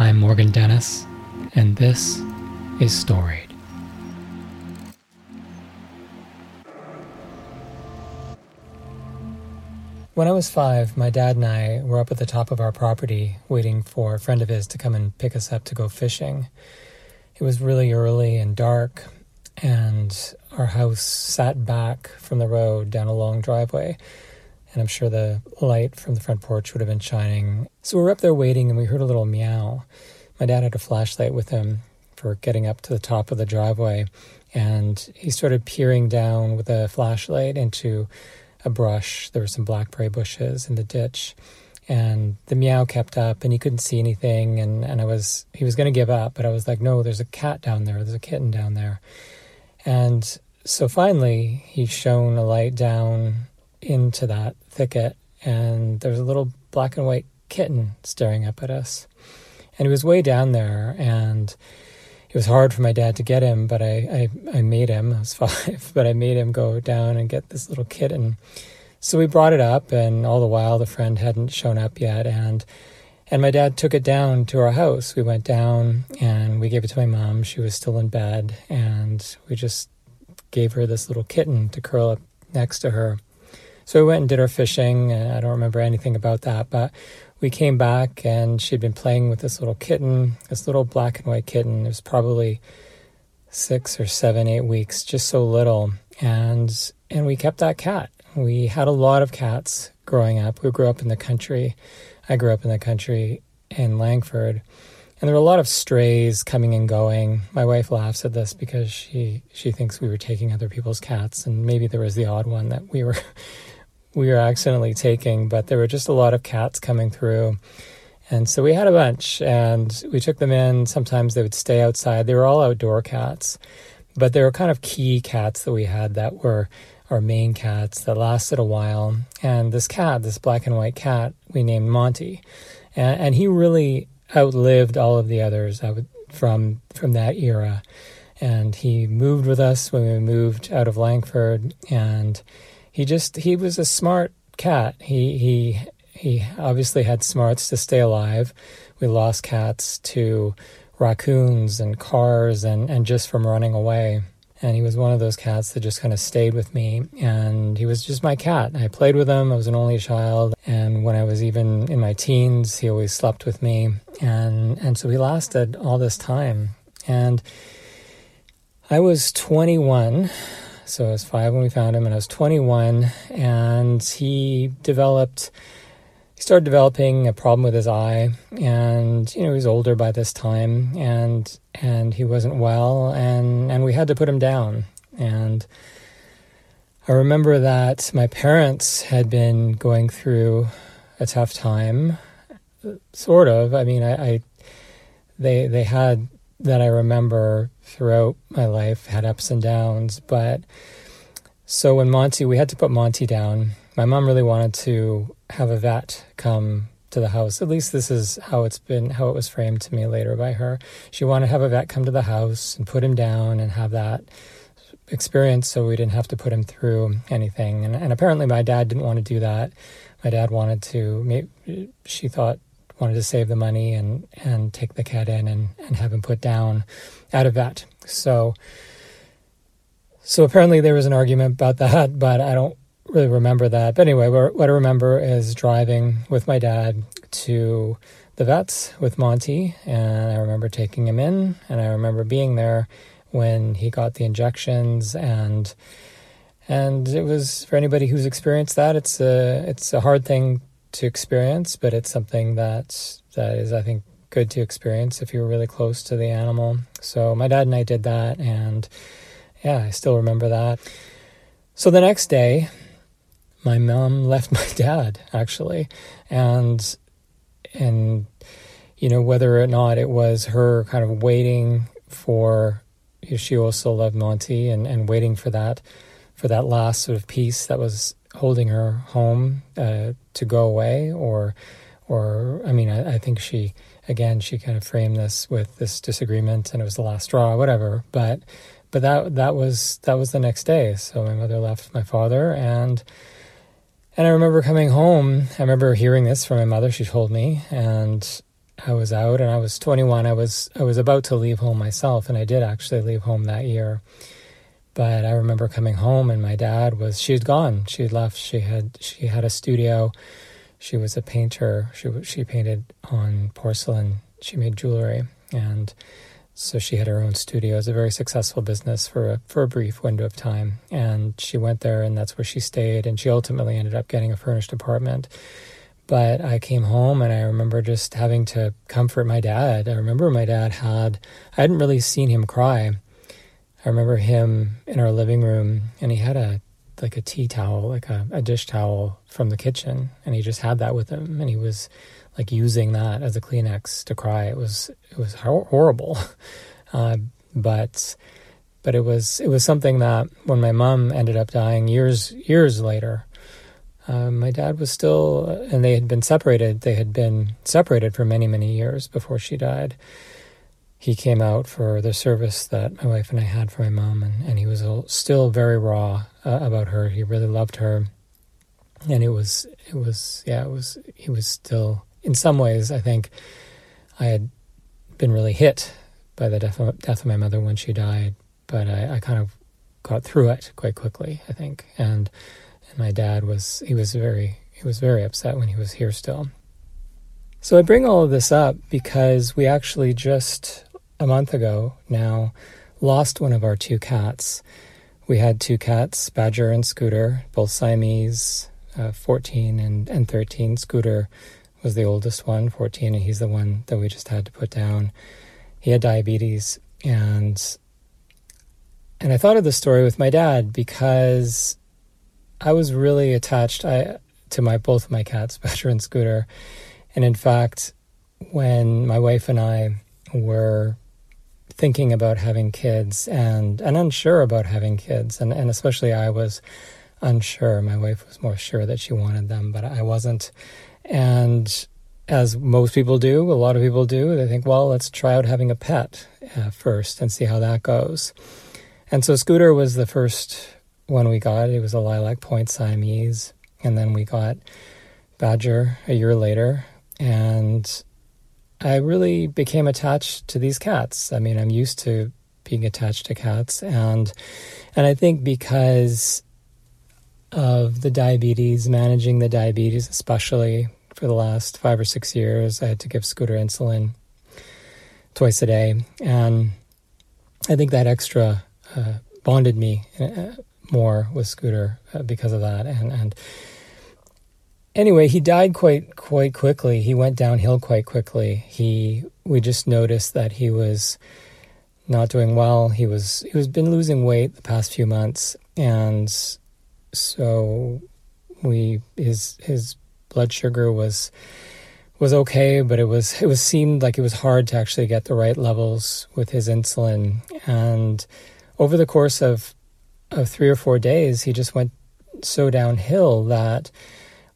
I'm Morgan Dennis, and this is Storied. When I was five, my dad and I were up at the top of our property waiting for a friend of his to come and pick us up to go fishing. It was really early and dark, and our house sat back from the road down a long driveway and I'm sure the light from the front porch would have been shining. So we were up there waiting, and we heard a little meow. My dad had a flashlight with him for getting up to the top of the driveway, and he started peering down with a flashlight into a brush. There were some blackberry bushes in the ditch, and the meow kept up, and he couldn't see anything. And, and I was he was going to give up, but I was like, no, there's a cat down there. There's a kitten down there, and so finally he shone a light down into that thicket, and there was a little black and white kitten staring up at us. And he was way down there, and it was hard for my dad to get him, but I, I, I made him. I was five, but I made him go down and get this little kitten. So we brought it up, and all the while the friend hadn't shown up yet, and and my dad took it down to our house. We went down and we gave it to my mom. She was still in bed, and we just gave her this little kitten to curl up next to her. So we went and did our fishing. I don't remember anything about that, but we came back and she'd been playing with this little kitten, this little black and white kitten. It was probably six or seven, eight weeks, just so little. And and we kept that cat. We had a lot of cats growing up. We grew up in the country. I grew up in the country in Langford. And there were a lot of strays coming and going. My wife laughs at this because she she thinks we were taking other people's cats and maybe there was the odd one that we were we were accidentally taking, but there were just a lot of cats coming through. And so we had a bunch and we took them in. Sometimes they would stay outside. They were all outdoor cats, but they were kind of key cats that we had that were our main cats that lasted a while. And this cat, this black and white cat, we named Monty. And, and he really outlived all of the others from, from that era. And he moved with us when we moved out of Langford and he just he was a smart cat. He he he obviously had smarts to stay alive. We lost cats to raccoons and cars and, and just from running away. And he was one of those cats that just kind of stayed with me. And he was just my cat. I played with him. I was an only child. And when I was even in my teens, he always slept with me. And, and so he lasted all this time. And I was 21 so I was five when we found him, and I was 21, and he developed. He started developing a problem with his eye, and you know he was older by this time, and and he wasn't well, and and we had to put him down. And I remember that my parents had been going through a tough time, sort of. I mean, I, I they they had that I remember throughout my life had ups and downs. But so when Monty, we had to put Monty down. My mom really wanted to have a vet come to the house. At least this is how it's been, how it was framed to me later by her. She wanted to have a vet come to the house and put him down and have that experience so we didn't have to put him through anything. And, and apparently my dad didn't want to do that. My dad wanted to, she thought wanted to save the money and, and take the cat in and, and have him put down at of that. So, so apparently there was an argument about that, but I don't really remember that. But anyway, what I remember is driving with my dad to the vets with Monty, and I remember taking him in, and I remember being there when he got the injections and and it was for anybody who's experienced that it's a it's a hard thing to experience, but it's something that that is, I think, good to experience if you're really close to the animal. So my dad and I did that, and yeah, I still remember that. So the next day, my mom left my dad actually, and and you know whether or not it was her kind of waiting for she also loved Monty and and waiting for that for that last sort of piece that was holding her home uh, to go away, or, or I mean, I, I, think she again she kind of framed this with this disagreement, and it was the last straw, whatever. But but that that was that was the next day. So my mother left my father, and and I remember coming home. I remember hearing this from my mother. She told me, and I was out and I was 21. I was I was about to leave home myself, and I did actually leave home that year. But I remember coming home and my dad was she had gone. She had left. She had she had a studio. She was a painter. She she painted on porcelain. She made jewelry and so she had her own studio. It was a very successful business for a, for a brief window of time. And she went there, and that's where she stayed. And she ultimately ended up getting a furnished apartment. But I came home, and I remember just having to comfort my dad. I remember my dad had I hadn't really seen him cry. I remember him in our living room, and he had a like a tea towel, like a, a dish towel from the kitchen, and he just had that with him, and he was like using that as a Kleenex to cry. It was it was horrible, uh, but but it was it was something that when my mom ended up dying years years later, uh, my dad was still and they had been separated. They had been separated for many many years before she died. He came out for the service that my wife and I had for my mom, and, and he was still very raw uh, about her. He really loved her, and it was it was yeah it was he was still in some ways, I think I had been really hit by the death of, death of my mother when she died, but I, I, kind of got through it quite quickly, I think. And, and my dad was he was very he was very upset when he was here still. So I bring all of this up because we actually just a month ago now lost one of our two cats. We had two cats, Badger and Scooter, both Siamese, uh, 14 and, and 13. Scooter was the oldest one, 14, and he's the one that we just had to put down. He had diabetes, and and I thought of the story with my dad because I was really attached I, to my both my cats, Badger and Scooter, and in fact, when my wife and I were thinking about having kids and and unsure about having kids, and and especially I was unsure. My wife was more sure that she wanted them, but I wasn't. And as most people do, a lot of people do, they think, well, let's try out having a pet uh, first and see how that goes. And so Scooter was the first one we got. It was a lilac point Siamese. And then we got Badger a year later. And I really became attached to these cats. I mean, I'm used to being attached to cats. And, and I think because of the diabetes, managing the diabetes, especially for the last five or six years. I had to give Scooter insulin twice a day. And I think that extra uh, bonded me uh, more with Scooter uh, because of that. And, and anyway, he died quite quite quickly. He went downhill quite quickly. He we just noticed that he was not doing well. He was he was been losing weight the past few months, and so we his his blood sugar was was okay, but it was it was seemed like it was hard to actually get the right levels with his insulin. And over the course of of three or four days, he just went so downhill that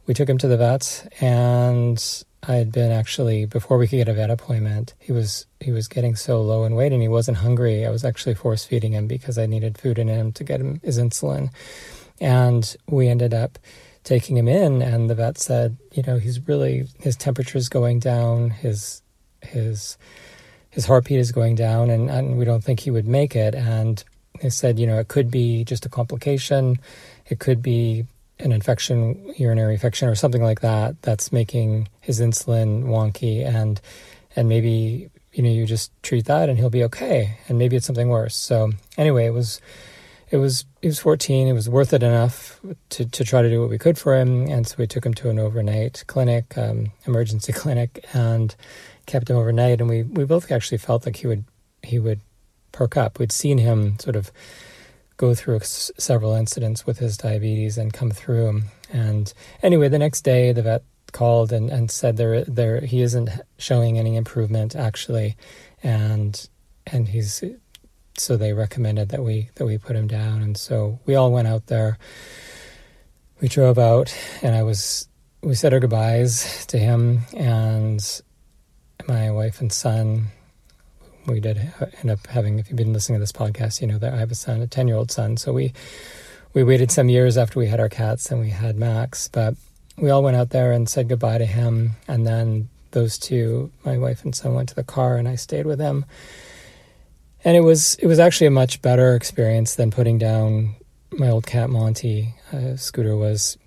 we took him to the vets and I had been actually before we could get a vet appointment, he was he was getting so low in weight and he wasn't hungry. I was actually force feeding him because I needed food in him to get him his insulin. And we ended up taking him in, and the vet said, you know, he's really his temperature is going down, his his his heartbeat is going down, and, and we don't think he would make it. And they said, you know, it could be just a complication, it could be an infection, urinary infection, or something like that, that's making his insulin wonky, and and maybe you know you just treat that and he'll be okay, and maybe it's something worse. So anyway, it was it was he was 14. It was worth it enough to, to try to do what we could for him, and so we took him to an overnight clinic, um, emergency clinic, and kept him overnight. And we, we both actually felt like he would he would perk up. We'd seen him sort of go through s- several incidents with his diabetes and come through. And anyway, the next day the vet called and, and said there there he isn't showing any improvement actually, and and he's so they recommended that we that we put him down, and so we all went out there. We drove out, and I was we said our goodbyes to him and my wife and son. We did end up having. If you've been listening to this podcast, you know that I have a son, a ten year old son. So we we waited some years after we had our cats and we had Max, but we all went out there and said goodbye to him, and then those two, my wife and son, went to the car, and I stayed with them. And it was it was actually a much better experience than putting down my old cat Monty. Uh, Scooter was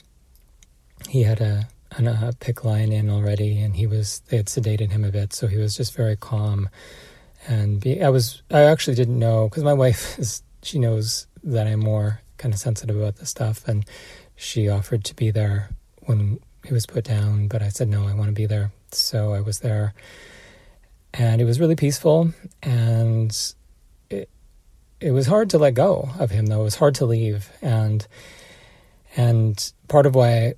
he had a, an, a PICC line in already, and he was they had sedated him a bit, so he was just very calm. And be, I was I actually didn't know because my wife is she knows that I'm more kind of sensitive about this stuff, and she offered to be there when he was put down, but I said no, I want to be there, so I was there, and it was really peaceful, and it it was hard to let go of him though. It was hard to leave, and and part of why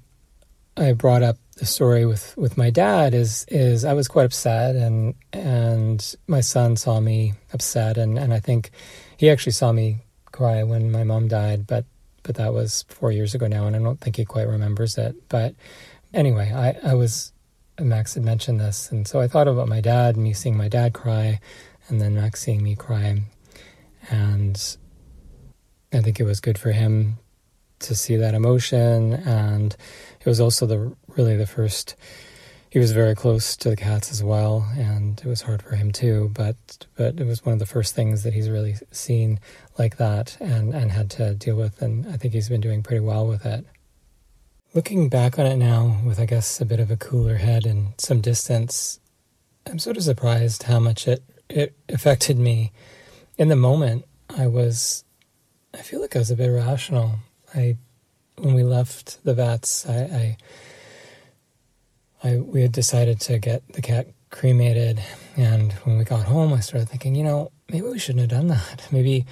I brought up the story with, with my dad is is I was quite upset and and my son saw me upset and, and I think he actually saw me cry when my mom died, but but that was four years ago now and I don't think he quite remembers it. But anyway, I, I was Max had mentioned this and so I thought about my dad, and me seeing my dad cry and then Max seeing me cry and I think it was good for him to see that emotion and it was also the really the first he was very close to the cats as well and it was hard for him too but but it was one of the first things that he's really seen like that and and had to deal with and I think he's been doing pretty well with it. Looking back on it now with I guess a bit of a cooler head and some distance I'm sort of surprised how much it it affected me. In the moment I was I feel like I was a bit rational. I when we left the vets, I, I, I, we had decided to get the cat cremated, and when we got home, I started thinking, you know, maybe we shouldn't have done that. Maybe,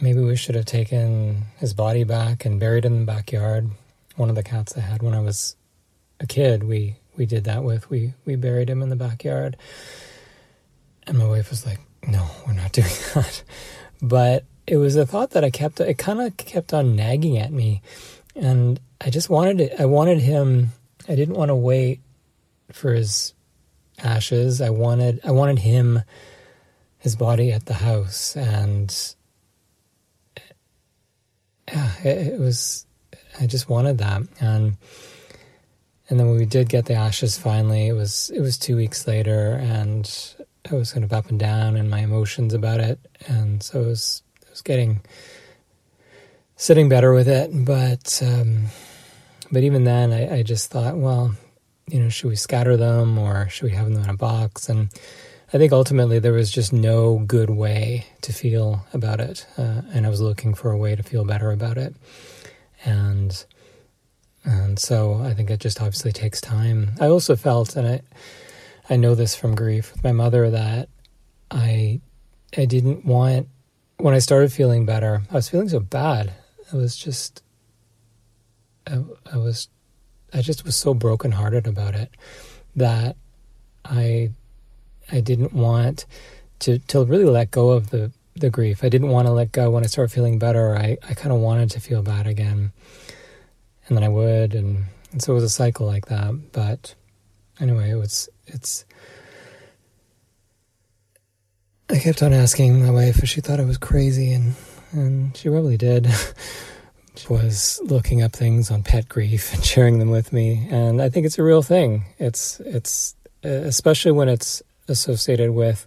maybe we should have taken his body back and buried him in the backyard. One of the cats I had when I was a kid, we we did that with. We we buried him in the backyard, and my wife was like, "No, we're not doing that." But it was a thought that I kept it kind of kept on nagging at me and I just wanted it I wanted him I didn't want to wait for his ashes. I wanted I wanted him his body at the house and yeah it, it was I just wanted that. And and then when we did get the ashes finally it was it was 2 weeks later and I was kind of up and down in my emotions about it. And so it was it was getting sitting better with it, but um, but even then, I, I, just thought, well, you know, should we scatter them or should we have them in a box? And I think ultimately there was just no good way to feel about it, uh, and I was looking for a way to feel better about it, and and so I think it just obviously takes time. I also felt, and I I know this from grief with my mother that I I didn't want when I started feeling better, I was feeling so bad. I was just, I, I was, I just was so brokenhearted about it that I, I didn't want to to really let go of the the grief. I didn't want to let go when I started feeling better. I I kind of wanted to feel bad again, and then I would, and, and so it was a cycle like that. But anyway, it was it's I kept on asking my wife if she thought I was crazy, and, and she probably did. was looking up things on pet grief and sharing them with me, and I think it's a real thing. It's it's uh, especially when it's associated with,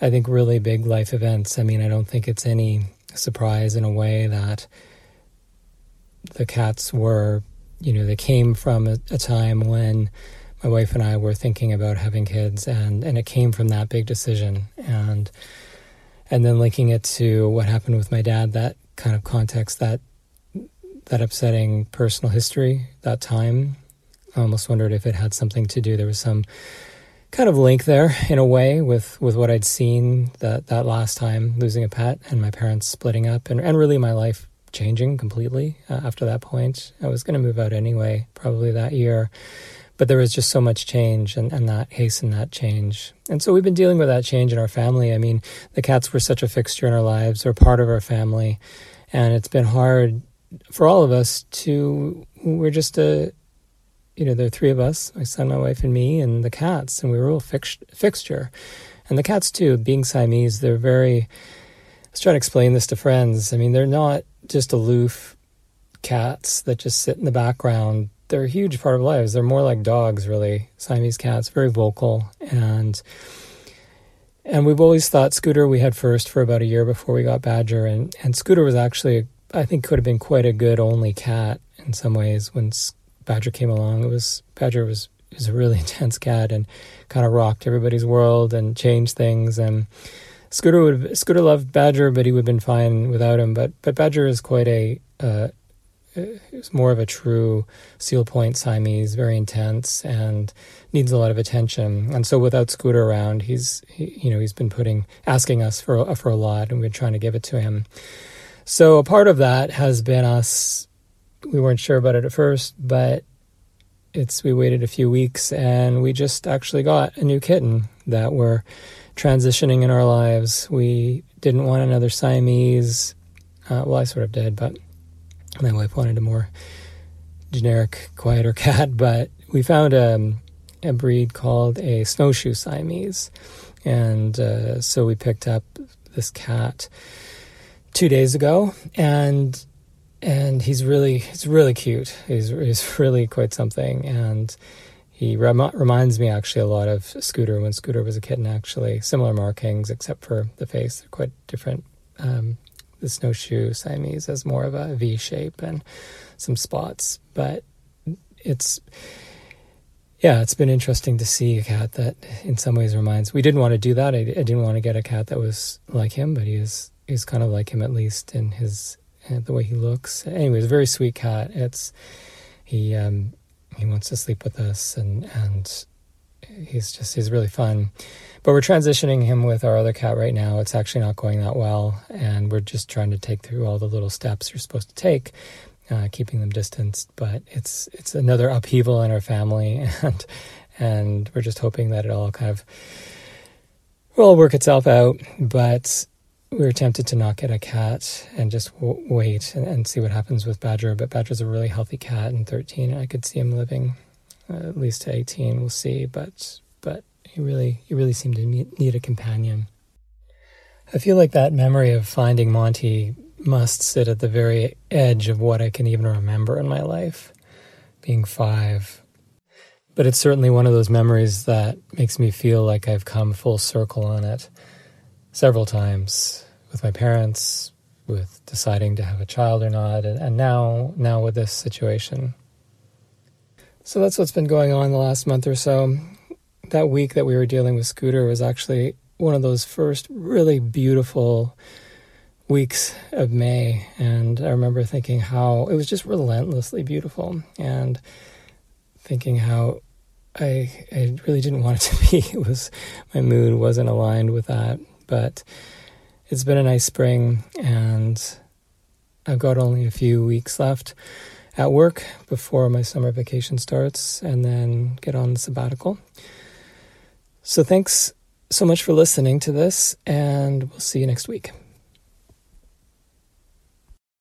I think, really big life events. I mean, I don't think it's any surprise in a way that the cats were, you know, they came from a, a time when my wife and I were thinking about having kids, and and it came from that big decision, and and then linking it to what happened with my dad, that kind of context, that that upsetting personal history, that time. I almost wondered if it had something to do. There was some kind of link there in a way with, with what I'd seen that, that last time losing a pet and my parents splitting up and, and really my life changing completely uh, after that point. I was going to move out anyway, probably that year but there was just so much change and, and that hastened that change. And so we've been dealing with that change in our family. I mean, the cats were such a fixture in our lives, they're part of our family. And it's been hard for all of us to, we're just a, you know, there are three of us, my son, my wife, and me, and the cats, and we were all fix, fixture. And the cats, too, being Siamese, they're very, I was trying to explain this to friends. I mean, they're not just aloof cats that just sit in the background. They're a huge part of lives. They're more like dogs, really. Siamese cats, very vocal, and and we've always thought Scooter we had first for about a year before we got Badger, and and Scooter was actually I think could have been quite a good only cat in some ways when Badger came along. It was Badger was was a really intense cat and kind of rocked everybody's world and changed things and Scooter would Scooter loved Badger, but he would have been fine without him. But but Badger is quite a uh, is more of a true seal point Siamese, very intense and needs a lot of attention. And so without Scooter around, he's he, you know he's been putting asking us for for a lot, and we're trying to give it to him. So a part of that has been us. We weren't sure about it at first, but it's we waited a few weeks and we just actually got a new kitten that we're transitioning in our lives. We didn't want another Siamese. Uh, well, I sort of did, but my wife wanted a more generic, quieter cat. But we found a, um, a breed called a snowshoe Siamese. And uh, so we picked up this cat two days ago. And and he's really he's really cute. He's he's really quite something, and he rem- reminds me actually a lot of Scooter when Scooter was a kitten. Actually, similar markings except for the face; they're quite different. Um, the snowshoe Siamese has more of a V shape and some spots, but it's yeah, it's been interesting to see a cat that in some ways reminds. We didn't want to do that. I, I didn't want to get a cat that was like him, but he is he's kind of like him at least in his the way he looks. Anyway, he's a very sweet cat. It's he um, he wants to sleep with us, and and he's just he's really fun. But we're transitioning him with our other cat right now. It's actually not going that well, and we're just trying to take through all the little steps you're supposed to take, uh, keeping them distanced. But it's it's another upheaval in our family, and and we're just hoping that it all kind of will work itself out. But we were tempted to not get a cat and just w- wait and, and, see what happens with Badger. But Badger's a really healthy cat and 13, and I could see him living uh, at least to 18. We'll see, but but he really he really seemed to need, need a companion. I feel like that memory of finding Monty must sit at the very edge of what I can even remember in my life, being five. But it's certainly one of those memories that makes me feel like I've come full circle on it several times with my parents, with deciding to have a child or not, and, and now now with this situation. So that's what's been going on the last month or so. That week that we were dealing with Scooter was actually one of those first really beautiful weeks of May. And I remember thinking how it was just relentlessly beautiful and thinking how I I really didn't want it to be. It was my mood wasn't aligned with that but it's been a nice spring and I've got only a few weeks left at work before my summer vacation starts and then get on the sabbatical. So thanks so much for listening to this and we'll see you next week.